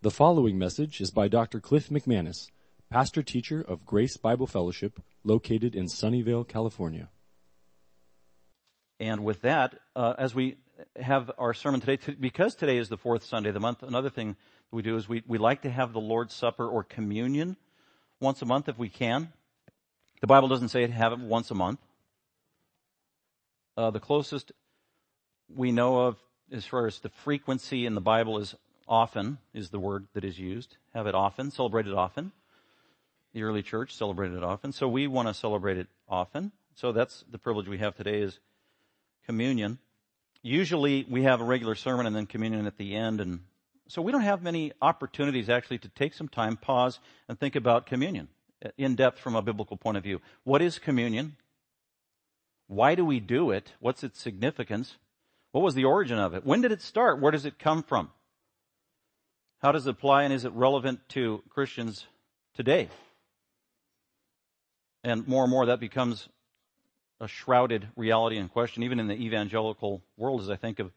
The following message is by Dr. Cliff McManus, pastor teacher of Grace Bible Fellowship, located in Sunnyvale, California. And with that, uh, as we have our sermon today, because today is the fourth Sunday of the month, another thing we do is we, we like to have the Lord's Supper or communion once a month if we can. The Bible doesn't say to have it once a month. Uh, the closest we know of as far as the frequency in the Bible is often is the word that is used. Have it often, celebrate it often. The early church celebrated it often. So we want to celebrate it often. So that's the privilege we have today is communion. Usually we have a regular sermon and then communion at the end and so we don't have many opportunities actually to take some time, pause, and think about communion in depth from a biblical point of view. What is communion? Why do we do it? What's its significance? What was the origin of it? When did it start? Where does it come from? How does it apply and is it relevant to Christians today? And more and more that becomes a shrouded reality and question, even in the evangelical world as I think of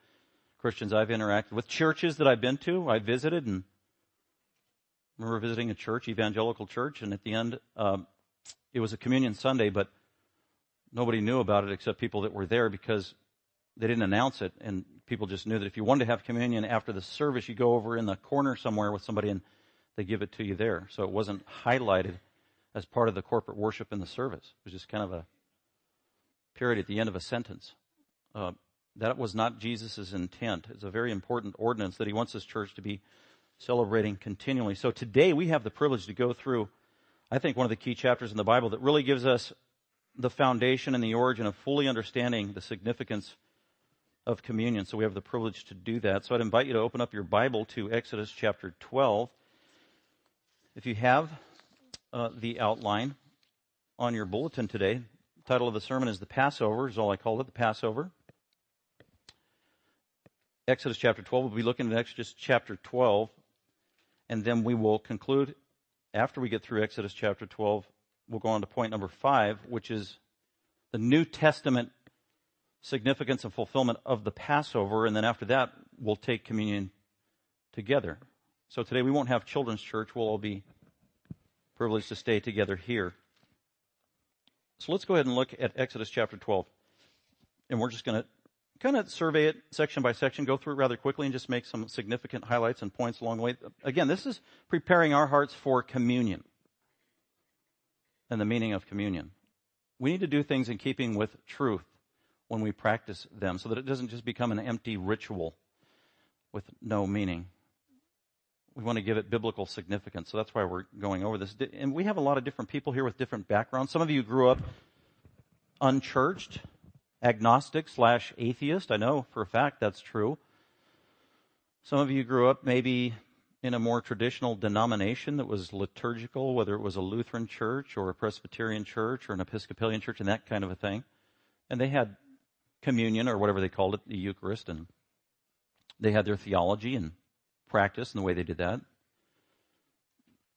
Christians I've interacted with, churches that I've been to, I visited and remember visiting a church, evangelical church, and at the end, um, it was a communion Sunday, but nobody knew about it except people that were there because they didn't announce it, and people just knew that if you wanted to have communion after the service, you go over in the corner somewhere with somebody and they give it to you there. So it wasn't highlighted as part of the corporate worship in the service. It was just kind of a period at the end of a sentence. Uh, that was not Jesus' intent. It's a very important ordinance that he wants his church to be celebrating continually. So today we have the privilege to go through, I think, one of the key chapters in the Bible that really gives us the foundation and the origin of fully understanding the significance of communion. So we have the privilege to do that. So I'd invite you to open up your Bible to Exodus chapter 12. If you have uh, the outline on your bulletin today, the title of the sermon is The Passover, is all I called it, the Passover. Exodus chapter 12. We'll be looking at Exodus chapter 12, and then we will conclude after we get through Exodus chapter 12. We'll go on to point number five, which is the New Testament significance and fulfillment of the Passover, and then after that, we'll take communion together. So today we won't have children's church. We'll all be privileged to stay together here. So let's go ahead and look at Exodus chapter 12. And we're just going to kind of survey it section by section, go through it rather quickly and just make some significant highlights and points along the way. Again, this is preparing our hearts for communion and the meaning of communion. We need to do things in keeping with truth when we practice them so that it doesn't just become an empty ritual with no meaning. We want to give it biblical significance. So that's why we're going over this. And we have a lot of different people here with different backgrounds. Some of you grew up unchurched agnostic slash atheist. I know for a fact that's true. Some of you grew up maybe in a more traditional denomination that was liturgical, whether it was a Lutheran church or a Presbyterian church or an Episcopalian church and that kind of a thing. And they had communion or whatever they called it, the Eucharist, and they had their theology and practice and the way they did that.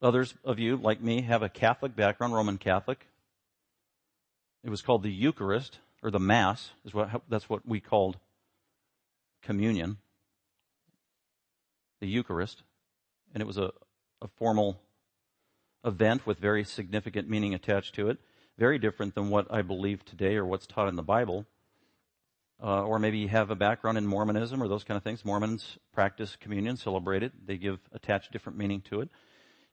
Others of you, like me, have a Catholic background, Roman Catholic. It was called the Eucharist or the Mass is what, that's what we called communion, the Eucharist. And it was a, a formal event with very significant meaning attached to it. Very different than what I believe today or what's taught in the Bible. Uh, or maybe you have a background in Mormonism or those kind of things. Mormons practice communion, celebrate it. They give attach different meaning to it.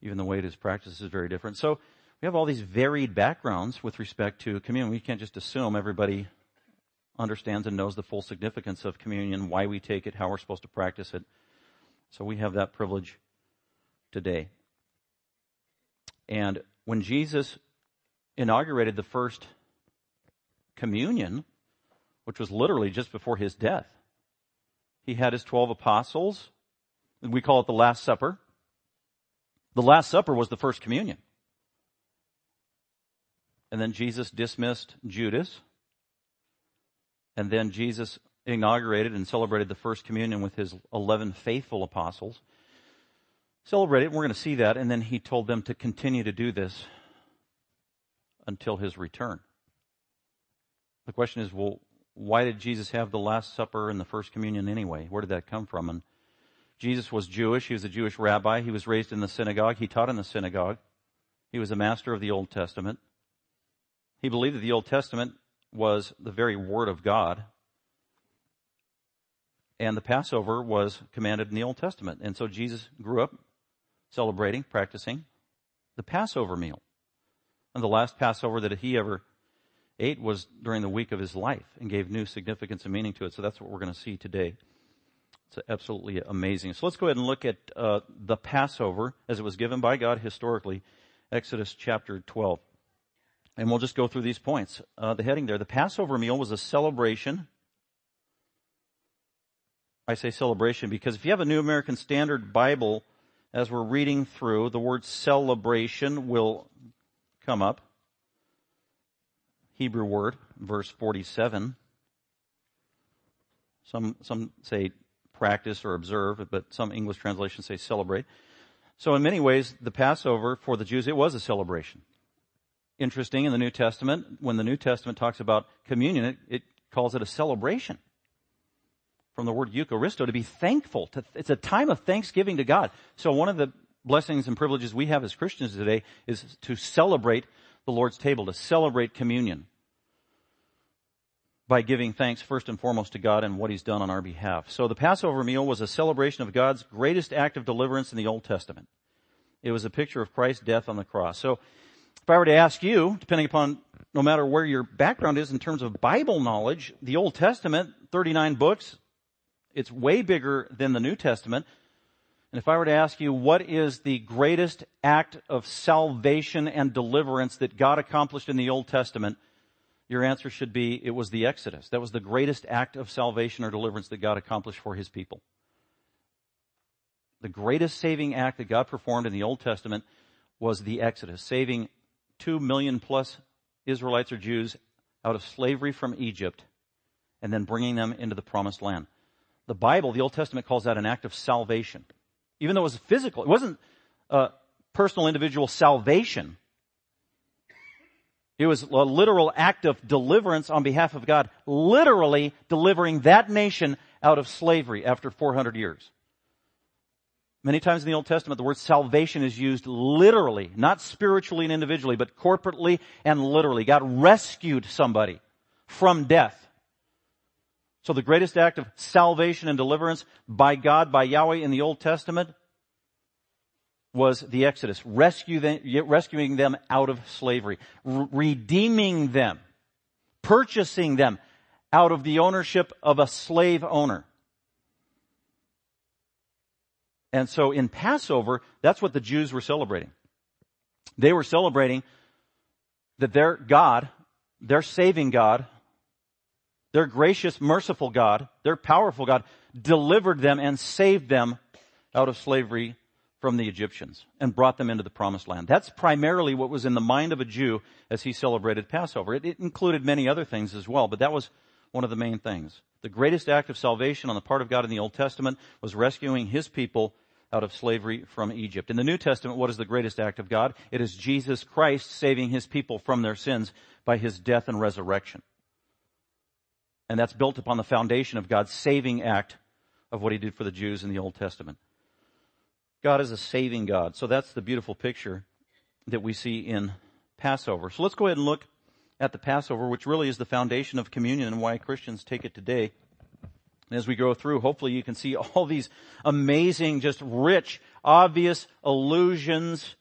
Even the way it is practiced is very different. So we have all these varied backgrounds with respect to communion. We can't just assume everybody understands and knows the full significance of communion, why we take it, how we're supposed to practice it. So we have that privilege today. And when Jesus inaugurated the first communion, which was literally just before his death, he had his 12 apostles. and We call it the Last Supper. The Last Supper was the first communion. And then Jesus dismissed Judas. And then Jesus inaugurated and celebrated the first communion with his 11 faithful apostles. Celebrated, we're going to see that. And then he told them to continue to do this until his return. The question is, well, why did Jesus have the Last Supper and the First Communion anyway? Where did that come from? And Jesus was Jewish. He was a Jewish rabbi. He was raised in the synagogue. He taught in the synagogue. He was a master of the Old Testament. He believed that the Old Testament was the very Word of God. And the Passover was commanded in the Old Testament. And so Jesus grew up celebrating, practicing the Passover meal. And the last Passover that he ever ate was during the week of his life and gave new significance and meaning to it. So that's what we're going to see today. It's absolutely amazing. So let's go ahead and look at uh, the Passover as it was given by God historically, Exodus chapter 12. And we'll just go through these points. Uh, the heading there, the Passover meal was a celebration. I say celebration because if you have a New American Standard Bible, as we're reading through, the word celebration will come up. Hebrew word, verse 47. Some, some say practice or observe, but some English translations say celebrate. So in many ways, the Passover for the Jews, it was a celebration. Interesting in the New Testament, when the New Testament talks about communion, it, it calls it a celebration. From the word Eucharisto, to be thankful. To, it's a time of thanksgiving to God. So one of the blessings and privileges we have as Christians today is to celebrate the Lord's table, to celebrate communion by giving thanks first and foremost to God and what He's done on our behalf. So the Passover meal was a celebration of God's greatest act of deliverance in the Old Testament. It was a picture of Christ's death on the cross. So if I were to ask you, depending upon no matter where your background is in terms of Bible knowledge, the Old Testament, 39 books, it's way bigger than the New Testament. And if I were to ask you, what is the greatest act of salvation and deliverance that God accomplished in the Old Testament? Your answer should be, it was the Exodus. That was the greatest act of salvation or deliverance that God accomplished for His people. The greatest saving act that God performed in the Old Testament was the Exodus, saving two million plus Israelites or Jews out of slavery from Egypt and then bringing them into the promised land. The Bible, the Old Testament calls that an act of salvation even though it was physical. It wasn't a personal individual salvation. It was a literal act of deliverance on behalf of God, literally delivering that nation out of slavery after 400 years. Many times in the Old Testament, the word salvation is used literally, not spiritually and individually, but corporately and literally. God rescued somebody from death. So the greatest act of salvation and deliverance by God, by Yahweh in the Old Testament was the Exodus, rescuing them out of slavery, redeeming them, purchasing them out of the ownership of a slave owner. And so in Passover, that's what the Jews were celebrating. They were celebrating that their God, their saving God, their gracious, merciful God, their powerful God, delivered them and saved them out of slavery from the Egyptians and brought them into the promised land. That's primarily what was in the mind of a Jew as he celebrated Passover. It, it, included many other things as well, but that was one of the main things. The greatest act of salvation on the part of God in the Old Testament was rescuing his people out of slavery from Egypt. In the New Testament, what is the greatest act of God? It is Jesus Christ saving his people from their sins by his death and resurrection. And that's built upon the foundation of God's saving act of what he did for the Jews in the Old Testament. God is a saving God. So that's the beautiful picture that we see in Passover. So let's go ahead and look at the Passover, which really is the foundation of communion and why Christians take it today. And as we go through, hopefully you can see all these amazing, just rich, obvious allusions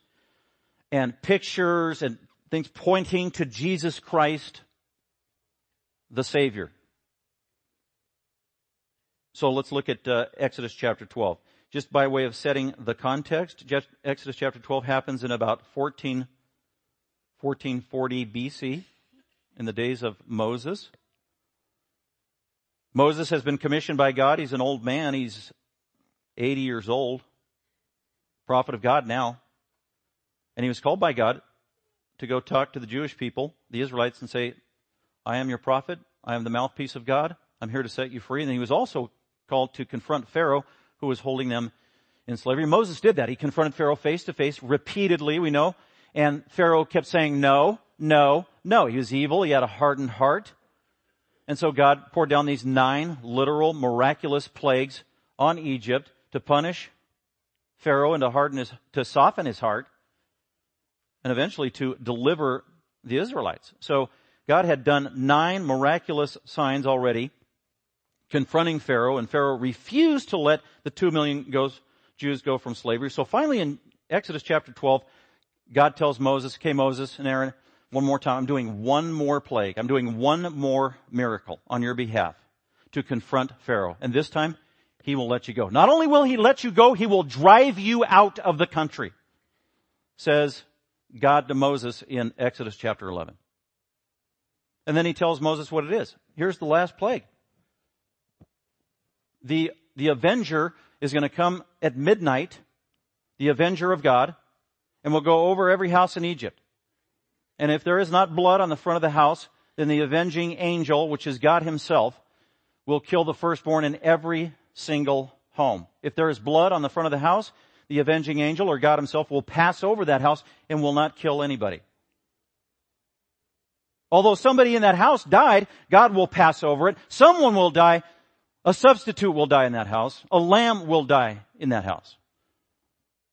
and pictures and things pointing to Jesus Christ, the Savior. So let's look at uh, Exodus chapter 12. Just by way of setting the context, Exodus chapter 12 happens in about 14, 1440 BC, in the days of Moses. Moses has been commissioned by God. He's an old man. He's 80 years old. Prophet of God now. And he was called by God to go talk to the Jewish people, the Israelites, and say, I am your prophet. I am the mouthpiece of God. I'm here to set you free. And he was also called to confront Pharaoh, who was holding them in slavery. Moses did that. He confronted Pharaoh face to face repeatedly, we know. And Pharaoh kept saying no, no, no. He was evil. He had a hardened heart. And so God poured down these nine literal, miraculous plagues on Egypt to punish Pharaoh and to harden his, to soften his heart and eventually to deliver the Israelites. So God had done nine miraculous signs already confronting Pharaoh and Pharaoh refused to let the two million goes, Jews go from slavery. So finally in Exodus chapter 12, God tells Moses, okay Moses and Aaron, one more time, I'm doing one more plague. I'm doing one more miracle on your behalf to confront Pharaoh. And this time, he will let you go. Not only will he let you go, he will drive you out of the country, says God to Moses in Exodus chapter 11. And then he tells Moses what it is. Here's the last plague. The, the avenger is going to come at midnight, the avenger of God, and will go over every house in Egypt. And if there is not blood on the front of the house, then the avenging angel, which is God himself, will kill the firstborn in every single home. If there is blood on the front of the house, the avenging angel or God himself will pass over that house and will not kill anybody. Although somebody in that house died, God will pass over it. Someone will die. A substitute will die in that house. A lamb will die in that house.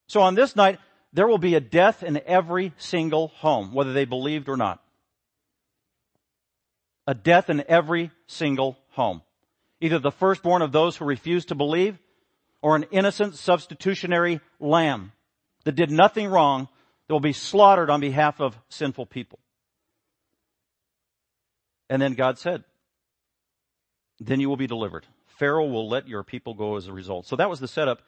So on this night, there will be a death in every single home, whether they believed or not. A death in every single home. Either the firstborn of those who refuse to believe or an innocent substitutionary lamb that did nothing wrong that will be slaughtered on behalf of sinful people. And then God said, then you will be delivered. Pharaoh will let your people go as a result. So that was the setup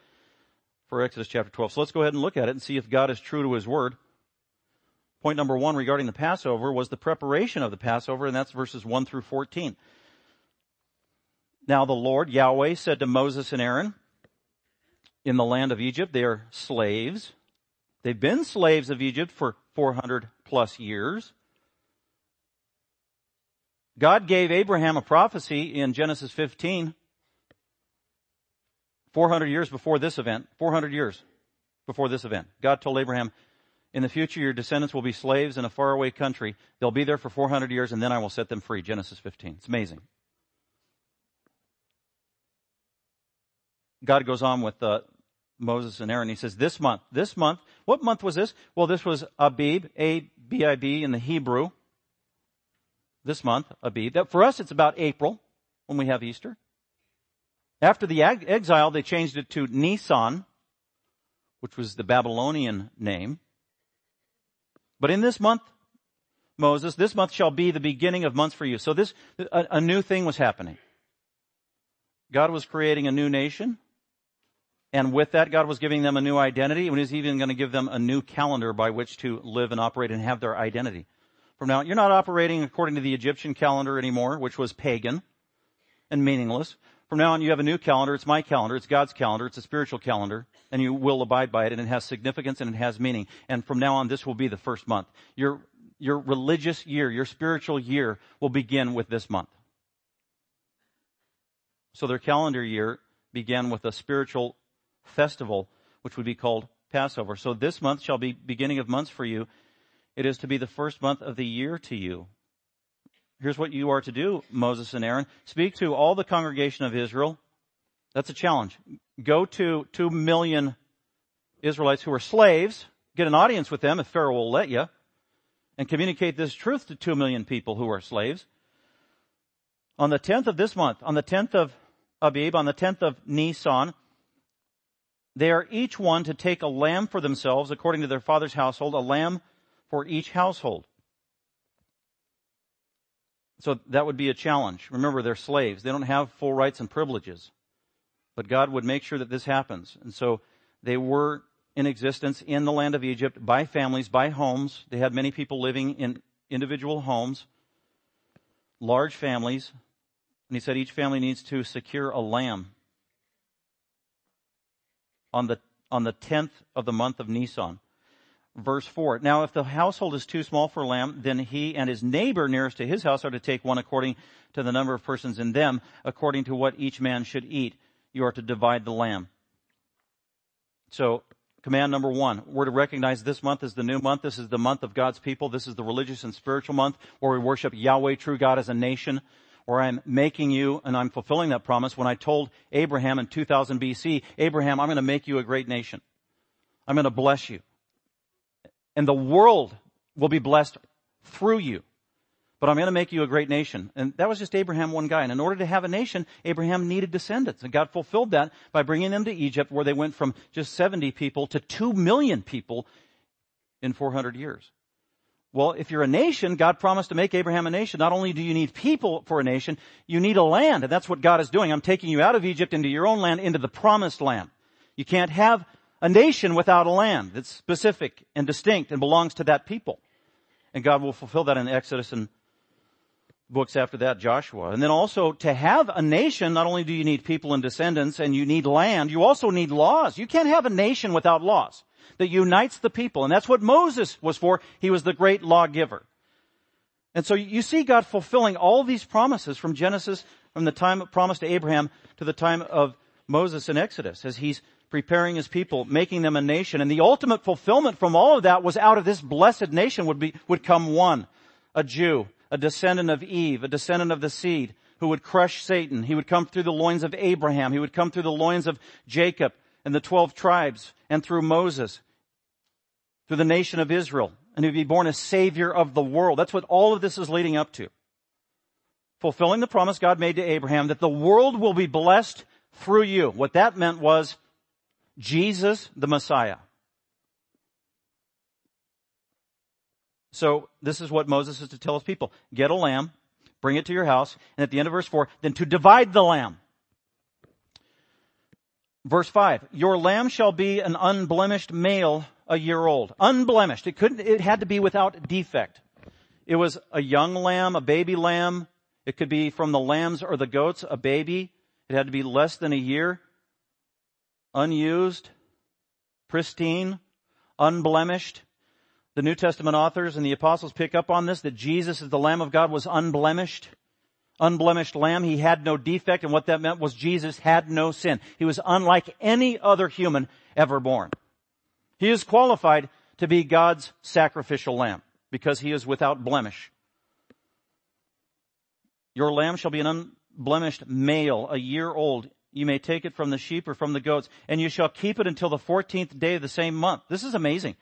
for Exodus chapter 12. So let's go ahead and look at it and see if God is true to his word. Point number one regarding the Passover was the preparation of the Passover, and that's verses 1 through 14. Now the Lord, Yahweh, said to Moses and Aaron, in the land of Egypt. They are slaves. They've been slaves of Egypt for 400 plus years. God gave Abraham a prophecy in Genesis 15, 400 years before this event, 400 years before this event. God told Abraham, in the future your descendants will be slaves in a faraway country. They'll be there for 400 years and then I will set them free. Genesis 15. It's amazing. God goes on with uh, Moses and Aaron. He says, this month, this month, what month was this? Well, this was Abib, A-B-I-B in the Hebrew. This month, Abib. That, for us, it's about April when we have Easter. After the exile, they changed it to Nisan, which was the Babylonian name. But in this month, Moses, this month shall be the beginning of months for you. So this, a, a new thing was happening. God was creating a new nation. And with that, God was giving them a new identity and he's even going to give them a new calendar by which to live and operate and have their identity. From now you're not operating according to the Egyptian calendar anymore, which was pagan and meaningless. From now on, you have a new calendar. It's my calendar. It's God's calendar. It's a spiritual calendar. And you will abide by it and it has significance and it has meaning. And from now on, this will be the first month. Your, your religious year, your spiritual year will begin with this month. So their calendar year began with a spiritual festival, which would be called Passover. So this month shall be beginning of months for you. It is to be the first month of the year to you. Here's what you are to do, Moses and Aaron. Speak to all the congregation of Israel. That's a challenge. Go to two million Israelites who are slaves, get an audience with them if Pharaoh will let you, and communicate this truth to two million people who are slaves. On the 10th of this month, on the 10th of Abib, on the 10th of Nisan, they are each one to take a lamb for themselves according to their father's household, a lamb for each household. So that would be a challenge. Remember, they're slaves. They don't have full rights and privileges. But God would make sure that this happens. And so they were in existence in the land of Egypt by families, by homes. They had many people living in individual homes, large families. And he said each family needs to secure a lamb on the, on the 10th of the month of Nisan. Verse 4. Now if the household is too small for a lamb, then he and his neighbor nearest to his house are to take one according to the number of persons in them, according to what each man should eat. You are to divide the lamb. So, command number one, we're to recognize this month as the new month. This is the month of God's people. This is the religious and spiritual month where we worship Yahweh, true God, as a nation or I'm making you, and I'm fulfilling that promise when I told Abraham in 2000 BC, Abraham, I'm going to make you a great nation. I'm going to bless you. And the world will be blessed through you. But I'm going to make you a great nation. And that was just Abraham, one guy. And in order to have a nation, Abraham needed descendants. And God fulfilled that by bringing them to Egypt where they went from just 70 people to 2 million people in 400 years. Well, if you're a nation, God promised to make Abraham a nation. Not only do you need people for a nation, you need a land. And that's what God is doing. I'm taking you out of Egypt into your own land, into the promised land. You can't have a nation without a land that's specific and distinct and belongs to that people. And God will fulfill that in Exodus and books after that, Joshua. And then also to have a nation, not only do you need people and descendants and you need land, you also need laws. You can't have a nation without laws that unites the people. And that's what Moses was for. He was the great lawgiver. And so you see God fulfilling all these promises from Genesis, from the time of promise to Abraham to the time of Moses in Exodus as he's preparing his people, making them a nation. And the ultimate fulfillment from all of that was out of this blessed nation would be, would come one, a Jew, a descendant of Eve, a descendant of the seed who would crush Satan. He would come through the loins of Abraham. He would come through the loins of Jacob and the 12 tribes and through Moses, through the nation of Israel, and he'd be born a savior of the world. That's what all of this is leading up to. Fulfilling the promise God made to Abraham that the world will be blessed through you. What that meant was Jesus the Messiah. So this is what Moses is to tell his people. Get a lamb, bring it to your house, and at the end of verse 4, then to divide the lamb. Verse 5, your lamb shall be an unblemished male a year old. Unblemished. It couldn't, it had to be without defect. It was a young lamb, a baby lamb. It could be from the lambs or the goats, a baby. It had to be less than a year. Unused, pristine, unblemished. The New Testament authors and the apostles pick up on this, that Jesus as the Lamb of God was unblemished unblemished lamb. He had no defect and what that meant was Jesus had no sin. He was unlike any other human ever born. He is qualified to be God's sacrificial lamb because he is without blemish. Your lamb shall be an unblemished male, a year old. You may take it from the sheep or from the goats, and you shall keep it until the 14th day of the same month. This is amazing.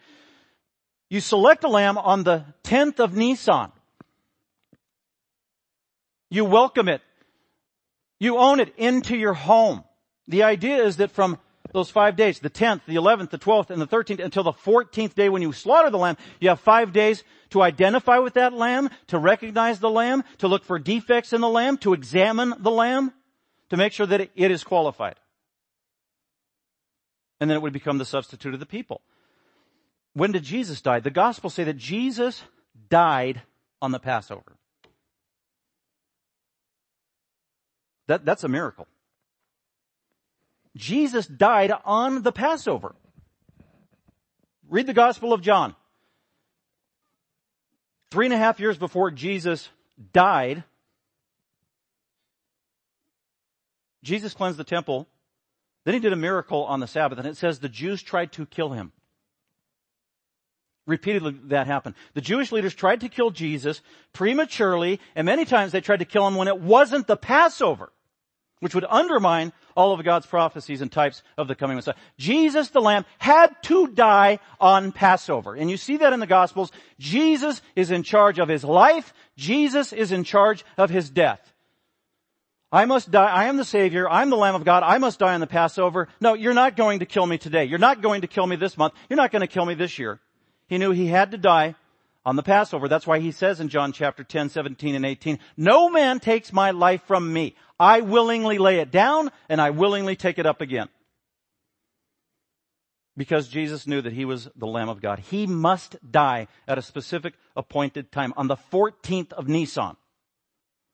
You select a lamb on the 10th of Nisan. You welcome it. You own it into your home. The idea is that from those five days, the 10th, the 11th, the 12th, and the 13th, until the 14th day when you slaughter the lamb, you have five days to identify with that lamb, to recognize the lamb, to look for defects in the lamb, to examine the lamb, to make sure that it is qualified. And then it would become the substitute of the people. When did Jesus die? The Gospels say that Jesus died on the Passover. That, that's a miracle. Jesus died on the Passover. Read the Gospel of John. Three and a half years before Jesus died, Jesus cleansed the temple. Then he did a miracle on the Sabbath, and it says the Jews tried to kill him. Repeatedly that happened. The Jewish leaders tried to kill Jesus prematurely, and many times they tried to kill him when it wasn't the Passover which would undermine all of God's prophecies and types of the coming Messiah. Jesus the Lamb had to die on Passover. And you see that in the Gospels. Jesus is in charge of his life. Jesus is in charge of his death. I must die. I am the Savior. I'm the Lamb of God. I must die on the Passover. No, you're not going to kill me today. You're not going to kill me this month. You're not going to kill me this year. He knew he had to die on the Passover. That's why he says in John chapter 10, 17 and 18, no man takes my life from me. I willingly lay it down and I willingly take it up again. Because Jesus knew that he was the Lamb of God. He must die at a specific appointed time on the 14th of Nisan,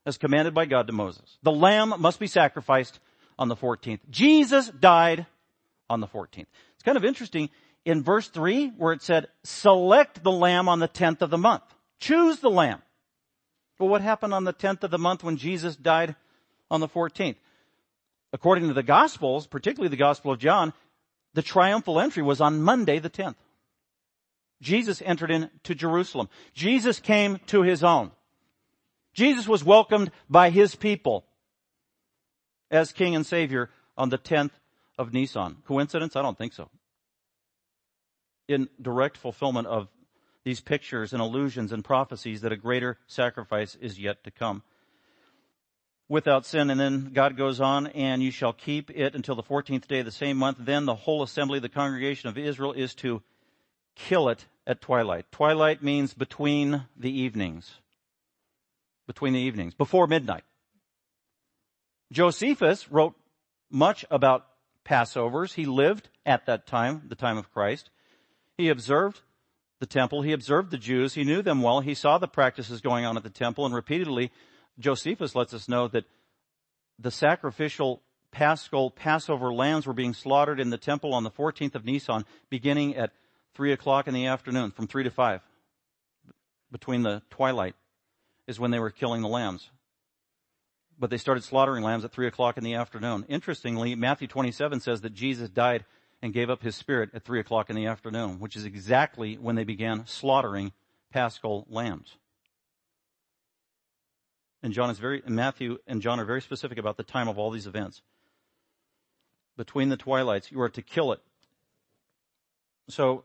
as commanded by God to Moses. The Lamb must be sacrificed on the 14th. Jesus died on the 14th. It's kind of interesting in verse 3 where it said, select the lamb on the 10th of the month. Choose the lamb. Well, what happened on the 10th of the month when Jesus died on the 14th? According to the Gospels, particularly the Gospel of John, the triumphal entry was on Monday the 10th. Jesus entered into Jerusalem. Jesus came to his own. Jesus was welcomed by his people as king and savior on the 10th of Nisan. Coincidence? I don't think so. In direct fulfillment of these pictures and allusions and prophecies that a greater sacrifice is yet to come. Without sin, and then God goes on, and you shall keep it until the 14th day of the same month. Then the whole assembly the congregation of Israel is to kill it at twilight. Twilight means between the evenings. Between the evenings. Before midnight. Josephus wrote much about Passovers. He lived at that time, the time of Christ. He observed the temple. He observed the Jews. He knew them well. He saw the practices going on at the temple and repeatedly Josephus lets us know that the sacrificial paschal Passover lambs were being slaughtered in the temple on the 14th of Nisan beginning at 3 o'clock in the afternoon from 3 to 5 between the twilight is when they were killing the lambs. But they started slaughtering lambs at 3 o'clock in the afternoon. Interestingly, Matthew 27 says that Jesus died and gave up his spirit at three o'clock in the afternoon, which is exactly when they began slaughtering paschal lambs. And John is very, Matthew and John are very specific about the time of all these events. Between the twilights, you are to kill it. So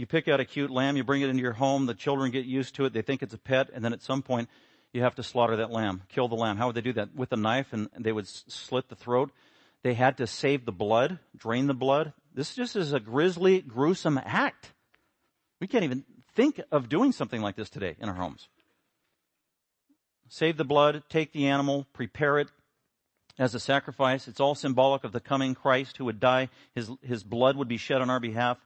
you pick out a cute lamb, you bring it into your home, the children get used to it, they think it's a pet, and then at some point you have to slaughter that lamb, kill the lamb. How would they do that? With a knife and they would slit the throat. They had to save the blood, drain the blood. This just is a grisly, gruesome act. We can't even think of doing something like this today in our homes. Save the blood, take the animal, prepare it as a sacrifice. It's all symbolic of the coming Christ who would die. His, his blood would be shed on our behalf.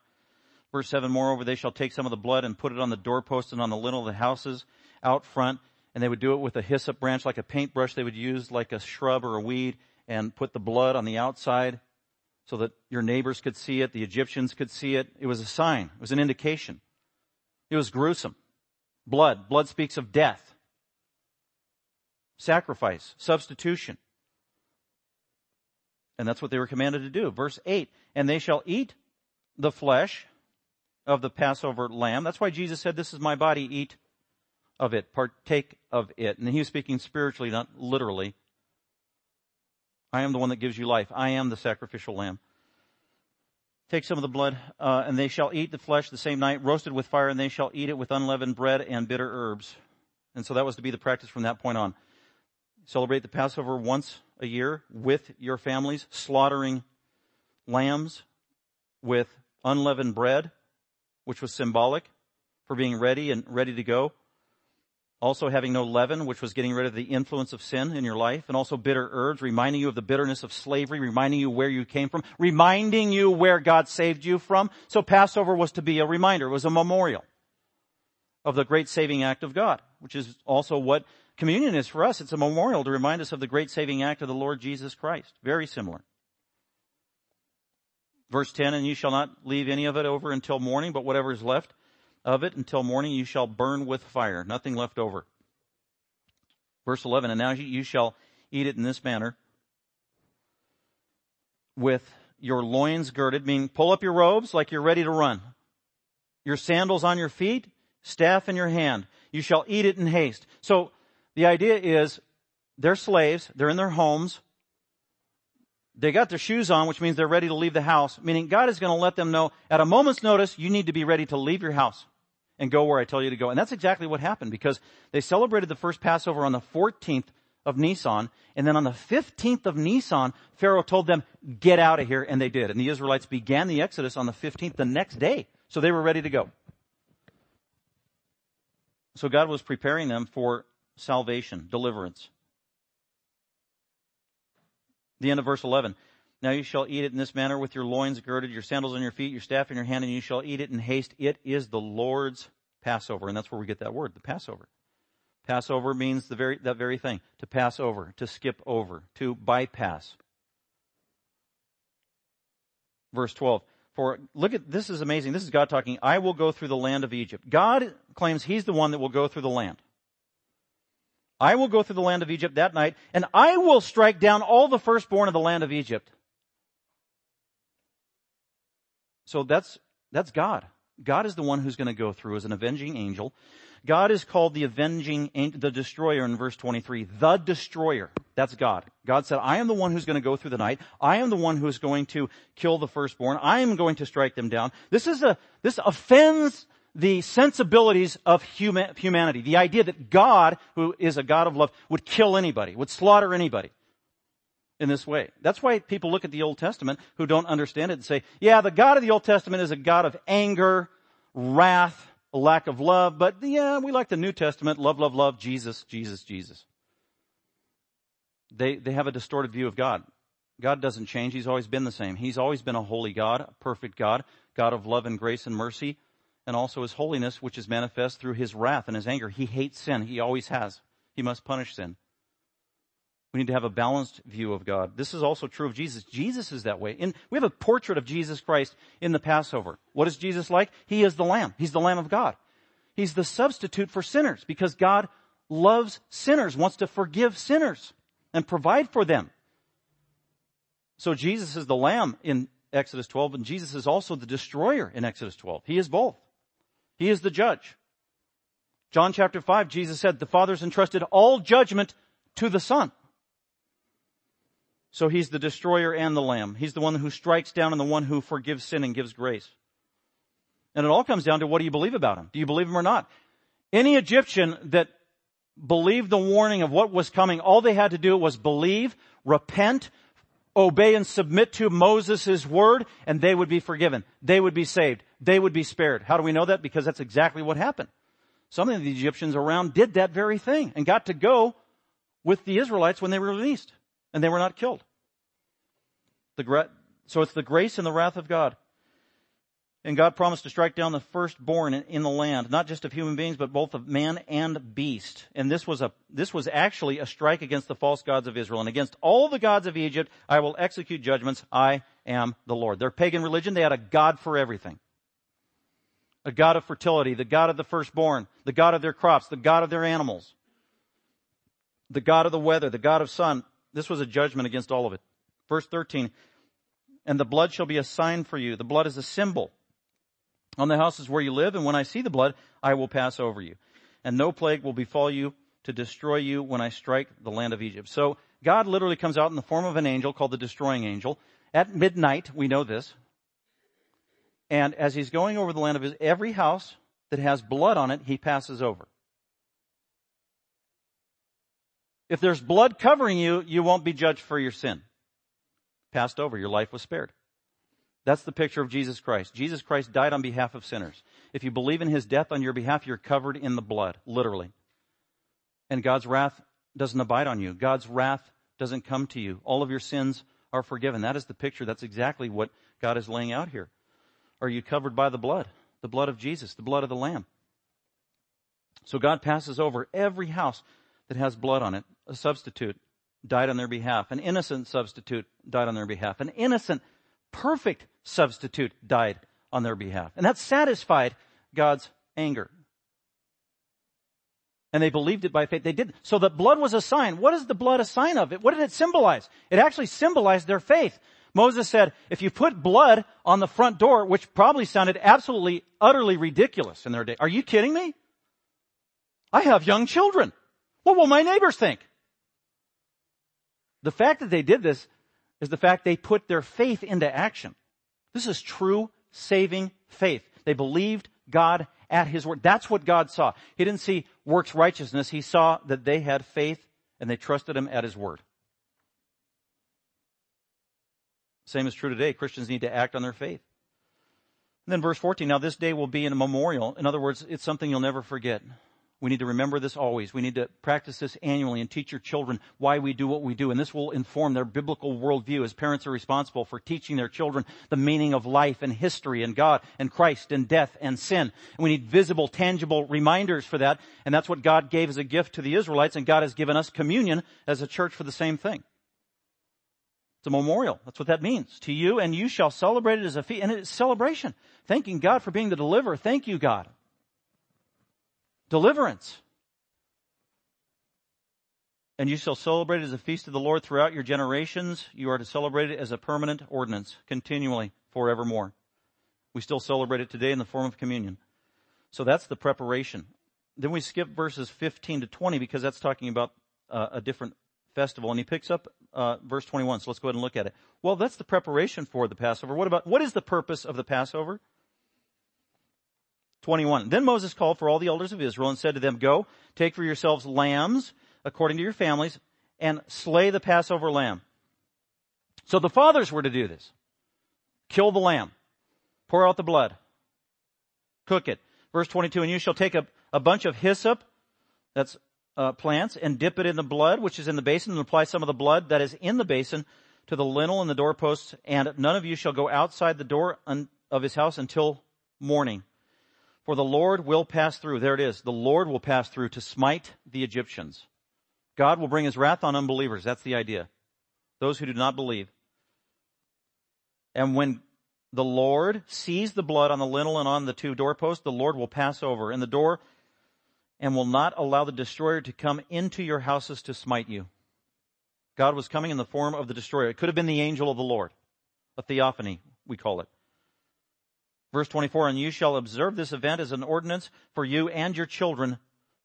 Verse 7, moreover, they shall take some of the blood and put it on the doorpost and on the lintel of the houses out front, and they would do it with a hyssop branch like a paintbrush they would use like a shrub or a weed, and put the blood on the outside so that your neighbors could see it, the Egyptians could see it. It was a sign. It was an indication. It was gruesome. Blood. Blood speaks of death. Sacrifice. Substitution. And that's what they were commanded to do. Verse 8. And they shall eat the flesh of the Passover lamb. That's why Jesus said, this is my body, eat of it, partake of it. And he was speaking spiritually, not literally. I am the one that gives you life. I am the sacrificial lamb. Take some of the blood, uh, and they shall eat the flesh the same night, roasted with fire, and they shall eat it with unleavened bread and bitter herbs. And so that was to be the practice from that point on. Celebrate the Passover once a year with your families, slaughtering lambs with unleavened bread, which was symbolic for being ready and ready to go. Also having no leaven, which was getting rid of the influence of sin in your life, and also bitter herbs, reminding you of the bitterness of slavery, reminding you where you came from, reminding you where God saved you from. So Passover was to be a reminder, it was a memorial of the great saving act of God, which is also what communion is for us. It's a memorial to remind us of the great saving act of the Lord Jesus Christ. Very similar. Verse 10, and you shall not leave any of it over until morning, but whatever is left of it until morning you shall burn with fire, nothing left over. Verse 11, and now you shall eat it in this manner with your loins girded, meaning pull up your robes like you're ready to run. Your sandals on your feet, staff in your hand. You shall eat it in haste. So the idea is they're slaves, they're in their homes, they got their shoes on, which means they're ready to leave the house, meaning God is going to let them know at a moment's notice, you need to be ready to leave your house and go where I tell you to go. And that's exactly what happened because they celebrated the first Passover on the 14th of Nisan. And then on the 15th of Nisan, Pharaoh told them, get out of here. And they did. And the Israelites began the Exodus on the 15th the next day. So they were ready to go. So God was preparing them for salvation, deliverance. The end of verse 11. Now you shall eat it in this manner with your loins girded, your sandals on your feet, your staff in your hand, and you shall eat it in haste. It is the Lord's Passover. And that's where we get that word, the Passover. Passover means the very, that very thing. To pass over, to skip over, to bypass. Verse 12. For, look at, this is amazing. This is God talking. I will go through the land of Egypt. God claims He's the one that will go through the land. I will go through the land of Egypt that night, and I will strike down all the firstborn of the land of Egypt. So that's, that's God. God is the one who's going to go through as an avenging angel. God is called the avenging, the destroyer in verse 23. The destroyer. That's God. God said, I am the one who's going to go through the night. I am the one who is going to kill the firstborn. I am going to strike them down. This is a, this offends the sensibilities of human, humanity. The idea that God, who is a God of love, would kill anybody, would slaughter anybody in this way. That's why people look at the Old Testament who don't understand it and say, yeah, the God of the Old Testament is a God of anger, wrath, a lack of love, but yeah, we like the New Testament, love, love, love, Jesus, Jesus, Jesus. They, they have a distorted view of God. God doesn't change. He's always been the same. He's always been a holy God, a perfect God, God of love and grace and mercy, and also his holiness, which is manifest through his wrath and his anger. He hates sin. He always has. He must punish sin. We need to have a balanced view of God. This is also true of Jesus. Jesus is that way. We have a portrait of Jesus Christ in the Passover. What is Jesus like? He is the Lamb. He's the Lamb of God. He's the substitute for sinners because God loves sinners, wants to forgive sinners and provide for them. So Jesus is the Lamb in Exodus 12, and Jesus is also the destroyer in Exodus 12. He is both. He is the judge. John chapter 5, Jesus said, the Father's entrusted all judgment to the Son. So he's the destroyer and the lamb. He's the one who strikes down and the one who forgives sin and gives grace. And it all comes down to what do you believe about him? Do you believe him or not? Any Egyptian that believed the warning of what was coming, all they had to do was believe, repent, obey and submit to Moses' word, and they would be forgiven. They would be saved. They would be spared. How do we know that? Because that's exactly what happened. Some of the Egyptians around did that very thing and got to go with the Israelites when they were released and they were not killed. The, so it's the grace and the wrath of God. And God promised to strike down the firstborn in the land, not just of human beings, but both of man and beast. And this was a, this was actually a strike against the false gods of Israel. And against all the gods of Egypt, I will execute judgments. I am the Lord. Their pagan religion, they had a God for everything. A God of fertility, the God of the firstborn, the God of their crops, the God of their animals, the God of the weather, the God of sun. This was a judgment against all of it. Verse 13, and the blood shall be a sign for you. The blood is a symbol on the houses where you live, and when I see the blood, I will pass over you. And no plague will befall you to destroy you when I strike the land of Egypt. So God literally comes out in the form of an angel called the destroying angel. At midnight, we know this. And as he's going over the land of his, every house that has blood on it, he passes over. If there's blood covering you, you won't be judged for your sin. Passed over. Your life was spared. That's the picture of Jesus Christ. Jesus Christ died on behalf of sinners. If you believe in his death on your behalf, you're covered in the blood, literally. And God's wrath doesn't abide on you. God's wrath doesn't come to you. All of your sins are forgiven. That is the picture. That's exactly what God is laying out here. Are you covered by the blood? The blood of Jesus, the blood of the Lamb. So God passes over every house that has blood on it. A substitute died on their behalf. An innocent substitute died on their behalf. An innocent, perfect substitute died on their behalf. And that satisfied God's anger. And they believed it by faith. They did. So the blood was a sign. What is the blood a sign of? It? What did it symbolize? It actually symbolized their faith. Moses said, if you put blood on the front door, which probably sounded absolutely, utterly ridiculous in their day. Are you kidding me? I have young children. What will my neighbors think? The fact that they did this is the fact they put their faith into action. This is true saving faith. They believed God at His word. That's what God saw. He didn't see works righteousness. He saw that they had faith and they trusted Him at His word. Same is true today. Christians need to act on their faith. And then verse 14, now this day will be in a memorial. In other words, it's something you'll never forget. We need to remember this always. We need to practice this annually and teach your children why we do what we do. And this will inform their biblical worldview as parents are responsible for teaching their children the meaning of life and history and God and Christ and death and sin. And we need visible, tangible reminders for that. And that's what God gave as a gift to the Israelites. And God has given us communion as a church for the same thing. It's a memorial. That's what that means. To you and you shall celebrate it as a feast. And it's celebration. Thanking God for being the deliverer. Thank you, God deliverance. And you shall celebrate it as a feast of the Lord throughout your generations. You are to celebrate it as a permanent ordinance, continually, forevermore. We still celebrate it today in the form of communion. So that's the preparation. Then we skip verses 15 to 20 because that's talking about uh, a different festival. And he picks up uh, verse 21. So let's go ahead and look at it. Well, that's the preparation for the Passover. What about what is the purpose of the Passover? 21. Then Moses called for all the elders of Israel and said to them, Go, take for yourselves lambs according to your families, and slay the Passover lamb. So the fathers were to do this. Kill the lamb. Pour out the blood. Cook it. Verse 22, and you shall take a, a bunch of hyssop, that's uh, plants, and dip it in the blood, which is in the basin, and apply some of the blood that is in the basin to the lintel and the doorposts, and none of you shall go outside the door un- of his house until morning. For the Lord will pass through. There it is. The Lord will pass through to smite the Egyptians. God will bring his wrath on unbelievers. That's the idea. Those who do not believe. And when the Lord sees the blood on the lintel and on the two doorposts, the Lord will pass over in the door and will not allow the destroyer to come into your houses to smite you. God was coming in the form of the destroyer. It could have been the angel of the Lord. A theophany, we call it. Verse 24, and you shall observe this event as an ordinance for you and your children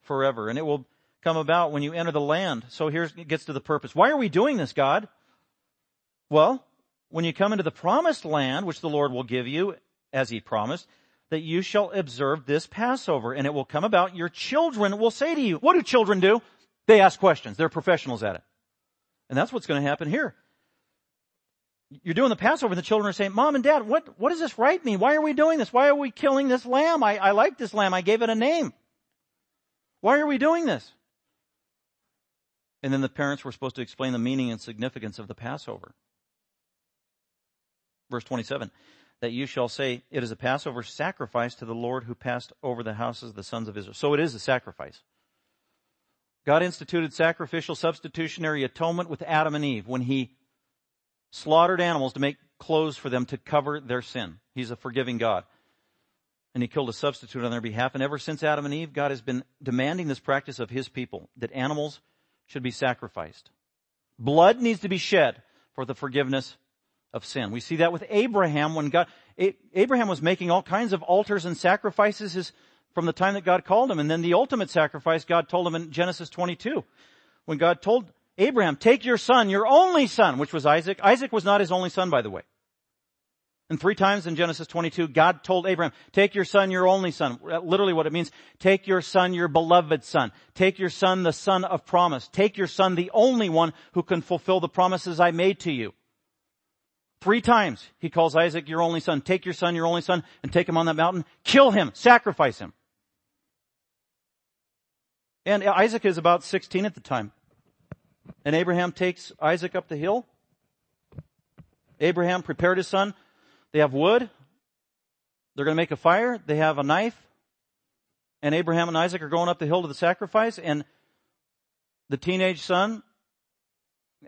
forever. And it will come about when you enter the land. So here it gets to the purpose. Why are we doing this, God? Well, when you come into the promised land, which the Lord will give you, as he promised, that you shall observe this Passover, and it will come about your children will say to you, what do children do? They ask questions. They're professionals at it. And that's what's going to happen here you're doing the Passover and the children are saying, Mom and Dad, what, what does this rite mean? Why are we doing this? Why are we killing this lamb? I, I like this lamb. I gave it a name. Why are we doing this? And then the parents were supposed to explain the meaning and significance of the Passover. Verse 27, that you shall say, it is a Passover sacrifice to the Lord who passed over the houses of the sons of Israel. So it is a sacrifice. God instituted sacrificial substitutionary atonement with Adam and Eve when he slaughtered animals to make clothes for them to cover their sin. He's a forgiving God. And he killed a substitute on their behalf. And ever since Adam and Eve, God has been demanding this practice of his people, that animals should be sacrificed. Blood needs to be shed for the forgiveness of sin. We see that with Abraham when God, Abraham was making all kinds of altars and sacrifices from the time that God called him. And then the ultimate sacrifice God told him in Genesis 22. When God told Abraham, take your son, your only son, which was Isaac. Isaac was not his only son, by the way. And three times in Genesis 22, God told Abraham, take your son, your only son. Literally what it means, take your son, your beloved son. Take your son, the son of promise. Take your son, the only one who can fulfill the promises I made to you. Three times he calls Isaac your only son. Take your son, your only son, and take him on that mountain. Kill him. Sacrifice him. And Isaac is about 16 at the time. And Abraham takes Isaac up the hill. Abraham prepared his son. They have wood. They're going to make a fire. They have a knife. And Abraham and Isaac are going up the hill to the sacrifice. And the teenage son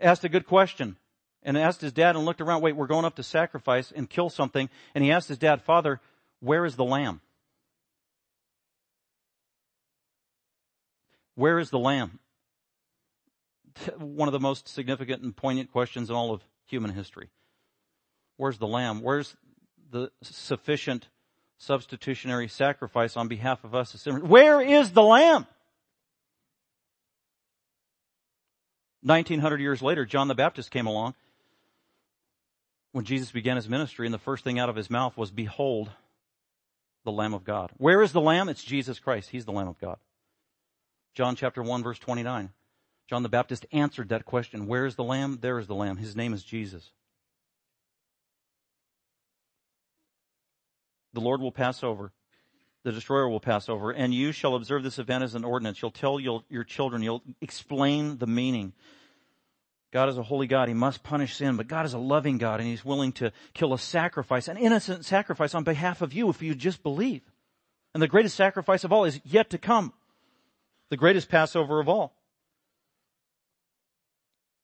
asked a good question and asked his dad and looked around, wait, we're going up to sacrifice and kill something. And he asked his dad, Father, where is the lamb? Where is the lamb? one of the most significant and poignant questions in all of human history. Where's the lamb? Where's the sufficient substitutionary sacrifice on behalf of us? Where is the lamb? 1900 years later, John the Baptist came along when Jesus began his ministry and the first thing out of his mouth was, behold, the Lamb of God. Where is the Lamb? It's Jesus Christ. He's the Lamb of God. John chapter 1 verse 29. John the Baptist answered that question. Where is the lamb? There is the lamb. His name is Jesus. The Lord will pass over. The destroyer will pass over. And you shall observe this event as an ordinance. You'll tell your, your children. You'll explain the meaning. God is a holy God. He must punish sin, but God is a loving God and He's willing to kill a sacrifice, an innocent sacrifice on behalf of you if you just believe. And the greatest sacrifice of all is yet to come. The greatest Passover of all.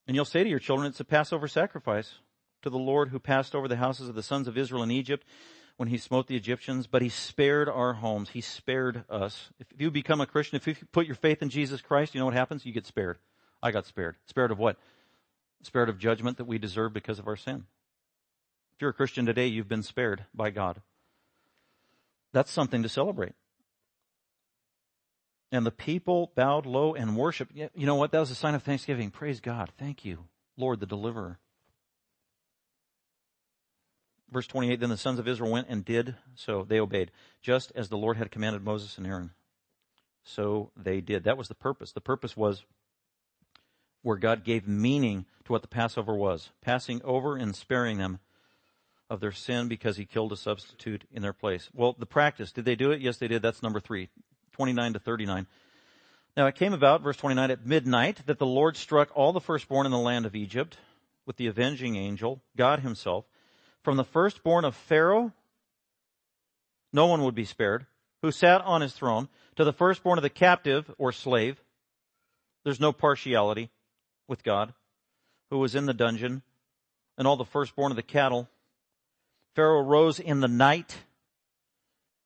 And you'll say to your children, it's a Passover sacrifice to the Lord who passed over the houses of the sons of Israel in Egypt when he smote the Egyptians, but he spared our homes. He spared us. If you become a Christian, if you put your faith in Jesus Christ, you know what happens? You get spared. I got spared. Spared of what? Spared of judgment that we deserve because of our sin. If you're a Christian today, you've been spared by God. That's something to celebrate. And the people bowed low and worshiped. You know what? That was a sign of thanksgiving. Praise God. Thank you, Lord the deliverer. Verse 28, then the sons of Israel went and did so. They obeyed, just as the Lord had commanded Moses and Aaron. So they did. That was the purpose. The purpose was where God gave meaning to what the Passover was, passing over and sparing them of their sin because he killed a substitute in their place. Well, the practice, did they do it? Yes, they did. That's number three. 29 to 39. Now it came about, verse 29, at midnight that the Lord struck all the firstborn in the land of Egypt with the avenging angel, God himself. From the firstborn of Pharaoh, no one would be spared, who sat on his throne, to the firstborn of the captive or slave. There's no partiality with God, who was in the dungeon, and all the firstborn of the cattle. Pharaoh rose in the night.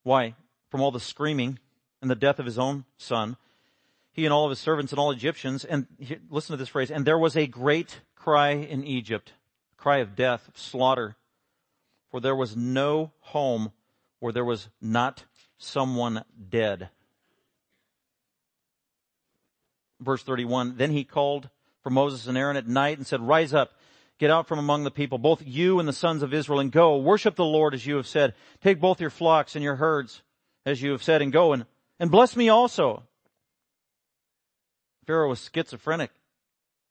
Why? From all the screaming and the death of his own son, he and all of his servants and all Egyptians, and listen to this phrase, and there was a great cry in Egypt, cry of death, of slaughter, for there was no home where there was not someone dead. Verse 31, then he called for Moses and Aaron at night and said, rise up, get out from among the people, both you and the sons of Israel, and go, worship the Lord as you have said. Take both your flocks and your herds as you have said, and go and and bless me also. Pharaoh was schizophrenic.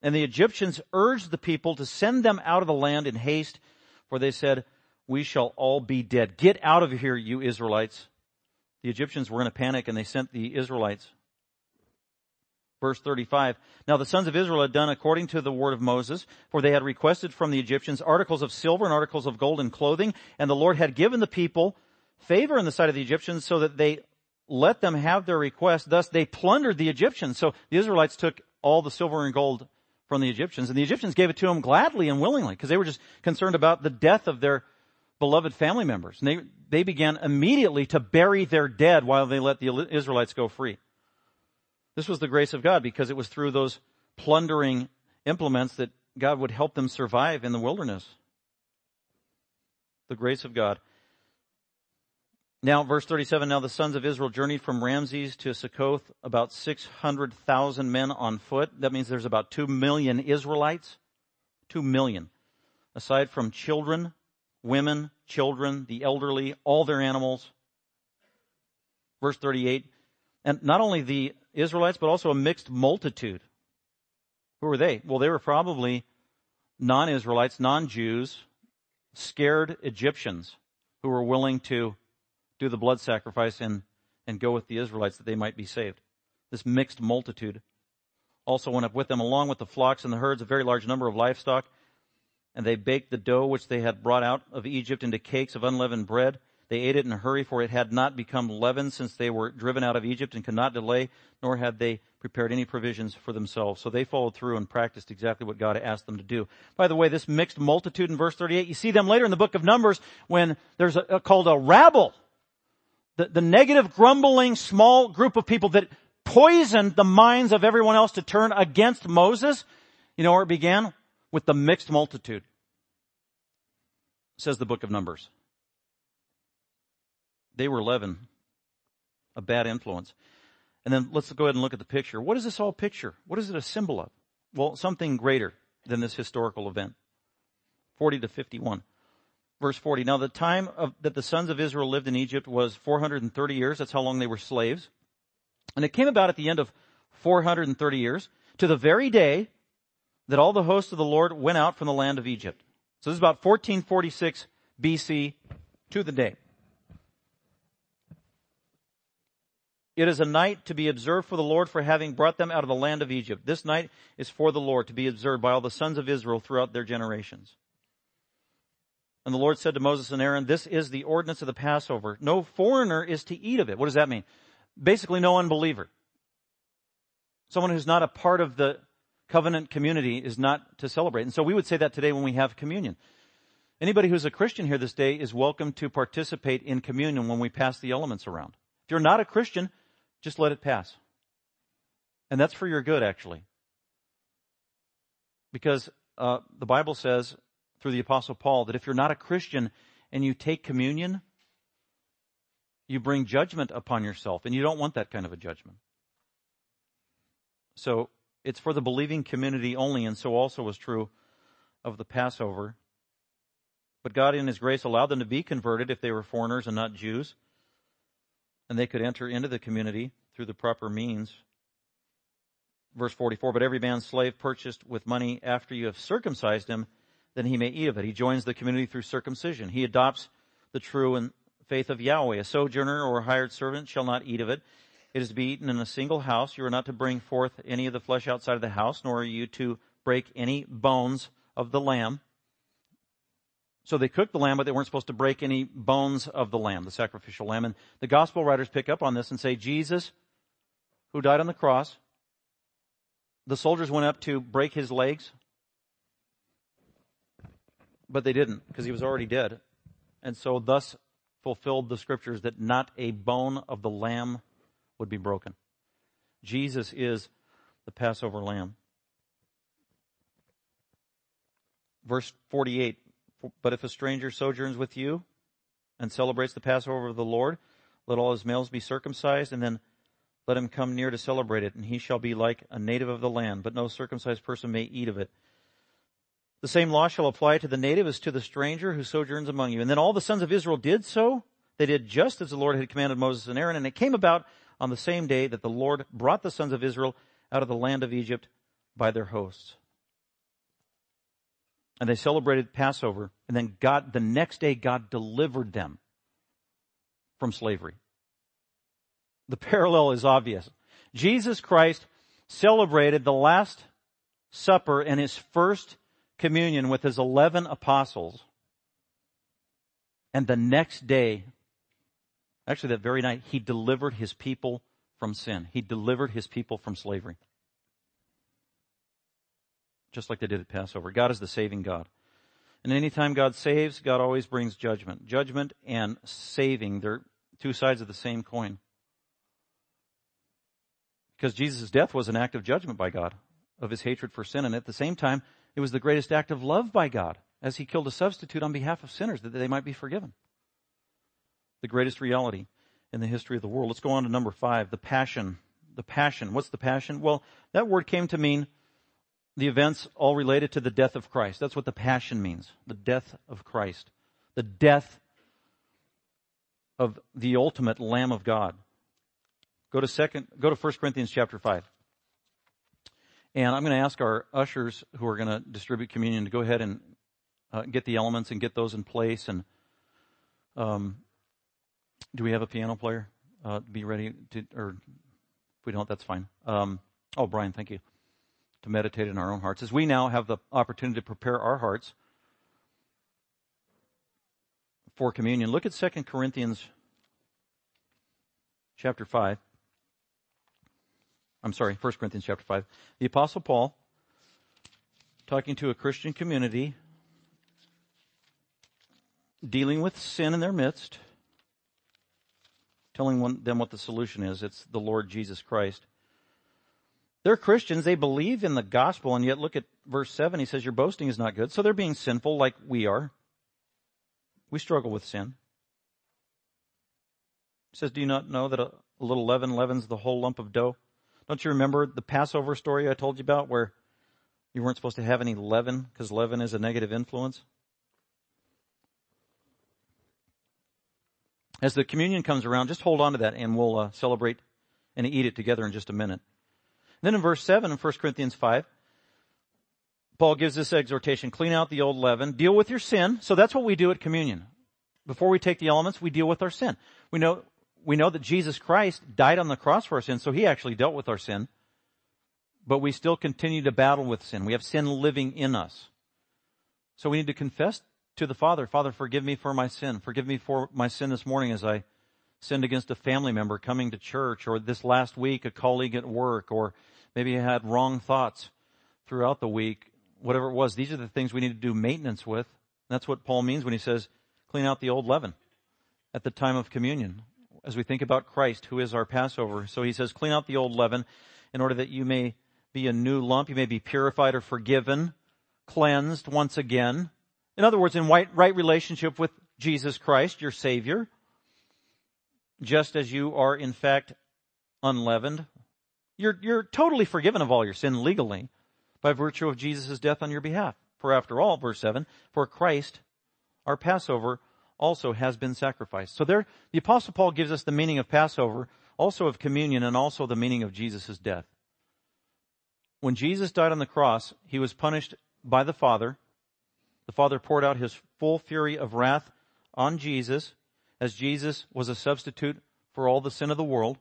And the Egyptians urged the people to send them out of the land in haste, for they said, we shall all be dead. Get out of here, you Israelites. The Egyptians were in a panic and they sent the Israelites. Verse 35. Now the sons of Israel had done according to the word of Moses, for they had requested from the Egyptians articles of silver and articles of gold and clothing, and the Lord had given the people favor in the sight of the Egyptians so that they let them have their request. Thus they plundered the Egyptians. So the Israelites took all the silver and gold from the Egyptians and the Egyptians gave it to them gladly and willingly because they were just concerned about the death of their beloved family members. And they, they began immediately to bury their dead while they let the Israelites go free. This was the grace of God because it was through those plundering implements that God would help them survive in the wilderness. The grace of God. Now, verse 37, now the sons of Israel journeyed from Ramses to Succoth, about 600,000 men on foot. That means there's about 2 million Israelites. 2 million. Aside from children, women, children, the elderly, all their animals. Verse 38, and not only the Israelites, but also a mixed multitude. Who were they? Well, they were probably non-Israelites, non-Jews, scared Egyptians who were willing to do the blood sacrifice and, and go with the Israelites that they might be saved. This mixed multitude also went up with them along with the flocks and the herds, a very large number of livestock. And they baked the dough which they had brought out of Egypt into cakes of unleavened bread. They ate it in a hurry, for it had not become leavened since they were driven out of Egypt and could not delay, nor had they prepared any provisions for themselves. So they followed through and practiced exactly what God asked them to do. By the way, this mixed multitude in verse 38, you see them later in the book of Numbers when there's a, a called a rabble the, the negative, grumbling, small group of people that poisoned the minds of everyone else to turn against Moses, you know where it began? With the mixed multitude. Says the book of Numbers. They were leaven, a bad influence. And then let's go ahead and look at the picture. What is this all picture? What is it a symbol of? Well, something greater than this historical event. 40 to 51 verse 40. Now the time of, that the sons of Israel lived in Egypt was 430 years. That's how long they were slaves. And it came about at the end of 430 years to the very day that all the hosts of the Lord went out from the land of Egypt. So this is about 1446 BC to the day. It is a night to be observed for the Lord for having brought them out of the land of Egypt. This night is for the Lord to be observed by all the sons of Israel throughout their generations. And the Lord said to Moses and Aaron, this is the ordinance of the Passover. No foreigner is to eat of it. What does that mean? Basically no unbeliever. Someone who's not a part of the covenant community is not to celebrate. And so we would say that today when we have communion. Anybody who's a Christian here this day is welcome to participate in communion when we pass the elements around. If you're not a Christian, just let it pass. And that's for your good, actually. Because uh, the Bible says through the apostle Paul that if you're not a Christian and you take communion, you bring judgment upon yourself, and you don't want that kind of a judgment. So it's for the believing community only, and so also was true of the Passover. But God in His grace allowed them to be converted if they were foreigners and not Jews. And they could enter into the community through the proper means. Verse 44, but every man's slave purchased with money after you have circumcised him, then he may eat of it. He joins the community through circumcision. He adopts the true and faith of Yahweh. A sojourner or a hired servant shall not eat of it. It is to be eaten in a single house. You are not to bring forth any of the flesh outside of the house, nor are you to break any bones of the lamb. So they cooked the lamb, but they weren't supposed to break any bones of the lamb, the sacrificial lamb. And the gospel writers pick up on this and say, Jesus, who died on the cross, the soldiers went up to break his legs, but they didn't because he was already dead. And so thus fulfilled the scriptures that not a bone of the lamb would be broken. Jesus is the Passover lamb. Verse 48, but if a stranger sojourns with you and celebrates the Passover of the Lord, let all his males be circumcised and then let him come near to celebrate it and he shall be like a native of the land, but no circumcised person may eat of it. The same law shall apply to the native as to the stranger who sojourns among you. And then all the sons of Israel did so. They did just as the Lord had commanded Moses and Aaron. And it came about on the same day that the Lord brought the sons of Israel out of the land of Egypt by their hosts and they celebrated Passover. And then God, the next day, God delivered them from slavery. The parallel is obvious. Jesus Christ celebrated the Last Supper and his first communion with his 11 apostles. And the next day, actually that very night, he delivered his people from sin. He delivered his people from slavery just like they did at Passover. God is the saving God. And anytime God saves, God always brings judgment. Judgment and saving, they're two sides of the same coin. Because Jesus' death was an act of judgment by God of his hatred for sin. And at the same time, it was the greatest act of love by God as he killed a substitute on behalf of sinners that they might be forgiven. The greatest reality in the history of the world. Let's go on to number five, the passion. The passion. What's the passion? Well, that word came to mean the events all related to the death of Christ. That's what the passion means. The death of Christ. The death of the ultimate Lamb of God. Go to second, go to 1 Corinthians chapter 5. And I'm going to ask our ushers who are going to distribute communion to go ahead and uh, get the elements and get those in place. And um, do we have a piano player? Uh, be ready to, or if we don't, that's fine. Um, oh, Brian, thank you to meditate in our own hearts, as we now have the opportunity to prepare our hearts for communion. Look at 2 Corinthians chapter 5. I'm sorry, 1 Corinthians chapter 5. The apostle Paul, talking to a Christian community, dealing with sin in their midst, telling them what the solution is. It's the Lord Jesus Christ. They're Christians. They believe in the gospel. And yet look at verse 7. He says, your boasting is not good. So they're being sinful like we are. We struggle with sin. He says, do you not know that a little leaven leavens the whole lump of dough? Don't you remember the Passover story I told you about where you weren't supposed to have any leaven because leaven is a negative influence? As the communion comes around, just hold on to that and we'll uh, celebrate and eat it together in just a minute. Then in verse 7 in 1 Corinthians 5, Paul gives this exhortation, clean out the old leaven, deal with your sin. So that's what we do at communion. Before we take the elements, we deal with our sin. We know, we know that Jesus Christ died on the cross for our sin, so he actually dealt with our sin. But we still continue to battle with sin. We have sin living in us. So we need to confess to the Father, Father, forgive me for my sin. Forgive me for my sin this morning as I sinned against a family member coming to church or this last week a colleague at work or Maybe I had wrong thoughts throughout the week. Whatever it was, these are the things we need to do maintenance with. That's what Paul means when he says, clean out the old leaven at the time of communion. As we think about Christ, who is our Passover. So he says, clean out the old leaven in order that you may be a new lump. You may be purified or forgiven, cleansed once again. In other words, in right, relationship with Jesus Christ, your Savior. just as you are in fact unleavened. You're, you're totally forgiven of all your sin legally by virtue of Jesus' death on your behalf. For after all, verse 7, for Christ, our Passover, also has been sacrificed. So there, the apostle Paul gives us the meaning of Passover, also of communion, and also the meaning of Jesus' death. When Jesus died on the cross, he was punished by the Father. The Father poured out his full fury of wrath on Jesus as Jesus was a substitute for all the sin of the world.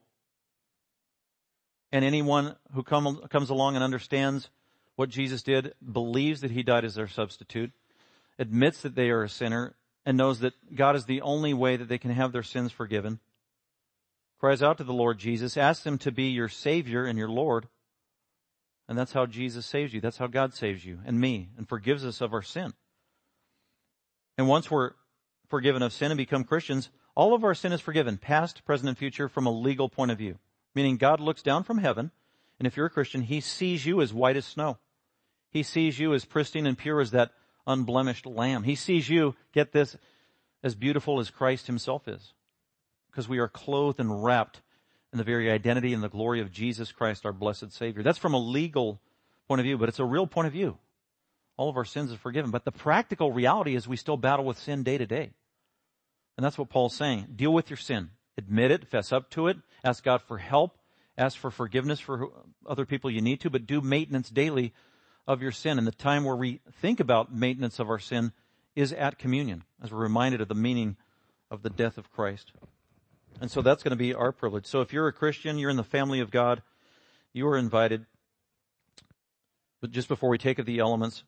And anyone who come, comes along and understands what Jesus did, believes that he died as their substitute, admits that they are a sinner, and knows that God is the only way that they can have their sins forgiven, cries out to the Lord Jesus, asks him to be your Savior and your Lord, and that's how Jesus saves you. That's how God saves you and me and forgives us of our sin. And once we're forgiven of sin and become Christians, all of our sin is forgiven, past, present, and future from a legal point of view. Meaning God looks down from heaven, and if you're a Christian, He sees you as white as snow. He sees you as pristine and pure as that unblemished lamb. He sees you, get this, as beautiful as Christ Himself is. Because we are clothed and wrapped in the very identity and the glory of Jesus Christ, our blessed Savior. That's from a legal point of view, but it's a real point of view. All of our sins are forgiven. But the practical reality is we still battle with sin day to day. And that's what Paul's saying. Deal with your sin. Admit it, fess up to it, ask God for help, ask for forgiveness for other people you need to, but do maintenance daily of your sin. And the time where we think about maintenance of our sin is at communion, as we're reminded of the meaning of the death of Christ. And so that's going to be our privilege. So if you're a Christian, you're in the family of God, you are invited, but just before we take of the elements,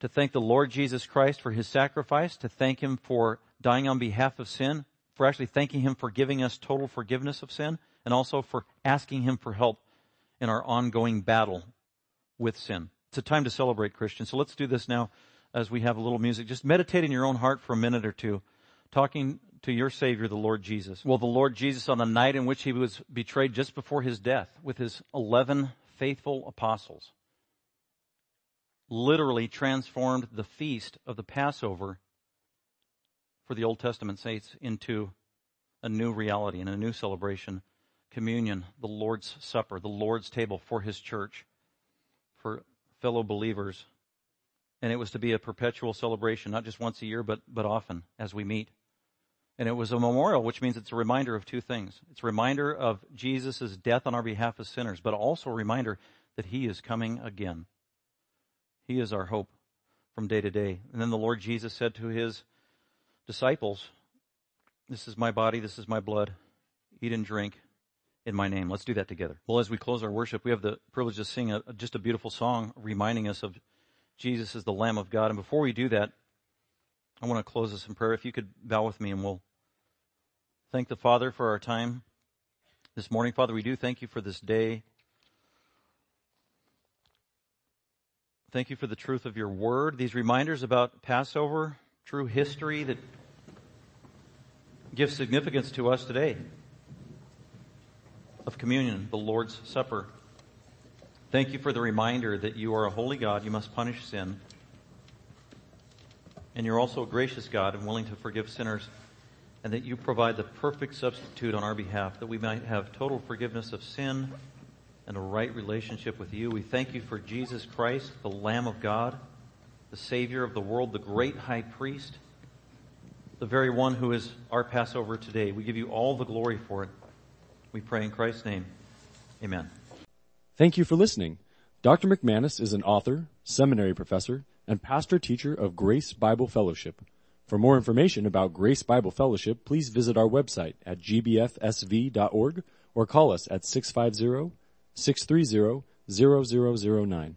to thank the Lord Jesus Christ for his sacrifice, to thank him for dying on behalf of sin, for actually thanking him for giving us total forgiveness of sin, and also for asking him for help in our ongoing battle with sin. It's a time to celebrate Christians. So let's do this now as we have a little music. Just meditate in your own heart for a minute or two, talking to your Savior, the Lord Jesus. Well, the Lord Jesus, on the night in which he was betrayed just before his death with his 11 faithful apostles, literally transformed the feast of the Passover for the Old Testament saints into a new reality and a new celebration. Communion, the Lord's Supper, the Lord's table for his church, for fellow believers. And it was to be a perpetual celebration, not just once a year, but, but often as we meet. And it was a memorial, which means it's a reminder of two things. It's a reminder of Jesus' death on our behalf as sinners, but also a reminder that He is coming again. He is our hope from day to day. And then the Lord Jesus said to His disciples, This is my body, this is my blood. Eat and drink in my name. Let's do that together. Well, as we close our worship, we have the privilege to sing a, just a beautiful song reminding us of Jesus as the Lamb of God. And before we do that, I want to close this in prayer. If you could bow with me and we'll thank the Father for our time this morning. Father, we do thank you for this day. Thank you for the truth of your word, these reminders about Passover, true history that gives significance to us today of communion, the Lord's Supper. Thank you for the reminder that you are a holy God, you must punish sin, and you're also a gracious God and willing to forgive sinners and that you provide the perfect substitute on our behalf that we might have total forgiveness of sin and a right relationship with you. We thank you for Jesus Christ, the Lamb of God, the Savior of the world, the great high priest, the very one who is our Passover today. We give you all the glory for it. We pray in Christ's name. Amen. Thank you for listening. Dr. McManus is an author, seminary professor, and pastor teacher of Grace Bible Fellowship. For more information about Grace Bible Fellowship, please visit our website at gbfsv.org or call us at 650 630 0009.